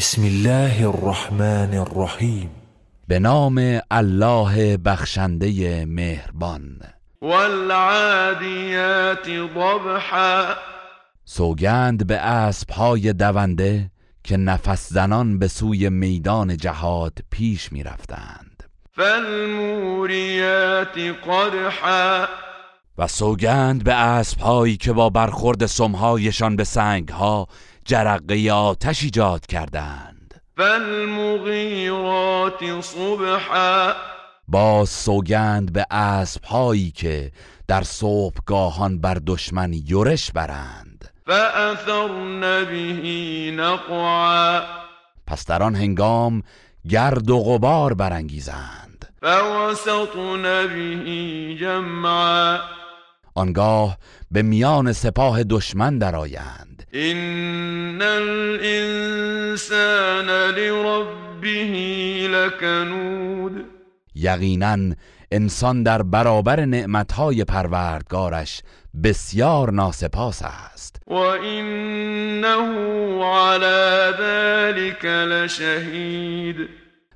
بسم الله الرحمن الرحیم به نام الله بخشنده مهربان. والعادیات ضبحا. سوگند به اسبهای دونده که نفس زنان به سوی میدان جهاد پیش می رفتند فالموریات قدحا. و سوگند به اسبهایی که با برخورد سمهایشان به سنگها جرقه آتش ایجاد کردند. فالمغیرات صبحا. با سوگند به اسبهایی که در صبحگاهان بر دشمن یورش برند. فأثرن به نقعا. پس در آن هنگام گرد و غبار برانگیزند. فوسطن به جمعا. آنگاه به میان سپاه دشمن درآیند. ان الانسان لربه لکنود یقینا انسان در برابر نعمتهای پروردگارش بسیار ناسپاس است. و انه على ذلك لشهید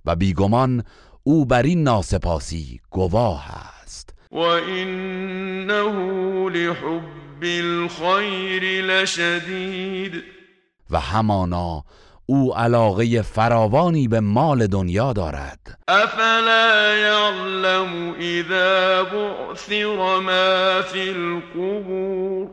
و بیگمان او بر این ناسپاسی گواه است و انه لحب الخیر لشدید و همانا او علاقه فراوانی به مال دنیا دارد. افلا یعلم اذا بعثر ما فی القبور؟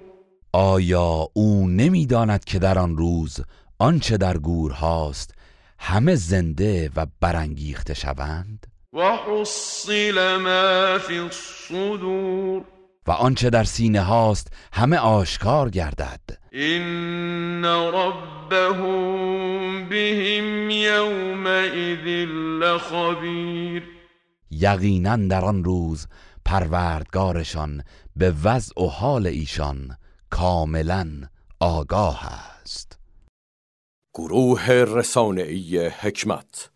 آیا او نمی‌داند که در آن روز آنچه در گور هاست همه زنده و برانگیخته شوند؟ و حصل ما فی الصدور و آنچه در سینه هاست همه آشکار گردد. این ربهم بهم یومئذ لخبیر یقینا در آن روز پروردگارشان به وضع و حال ایشان کاملا آگاه است. گروه رسانه‌ای حکمت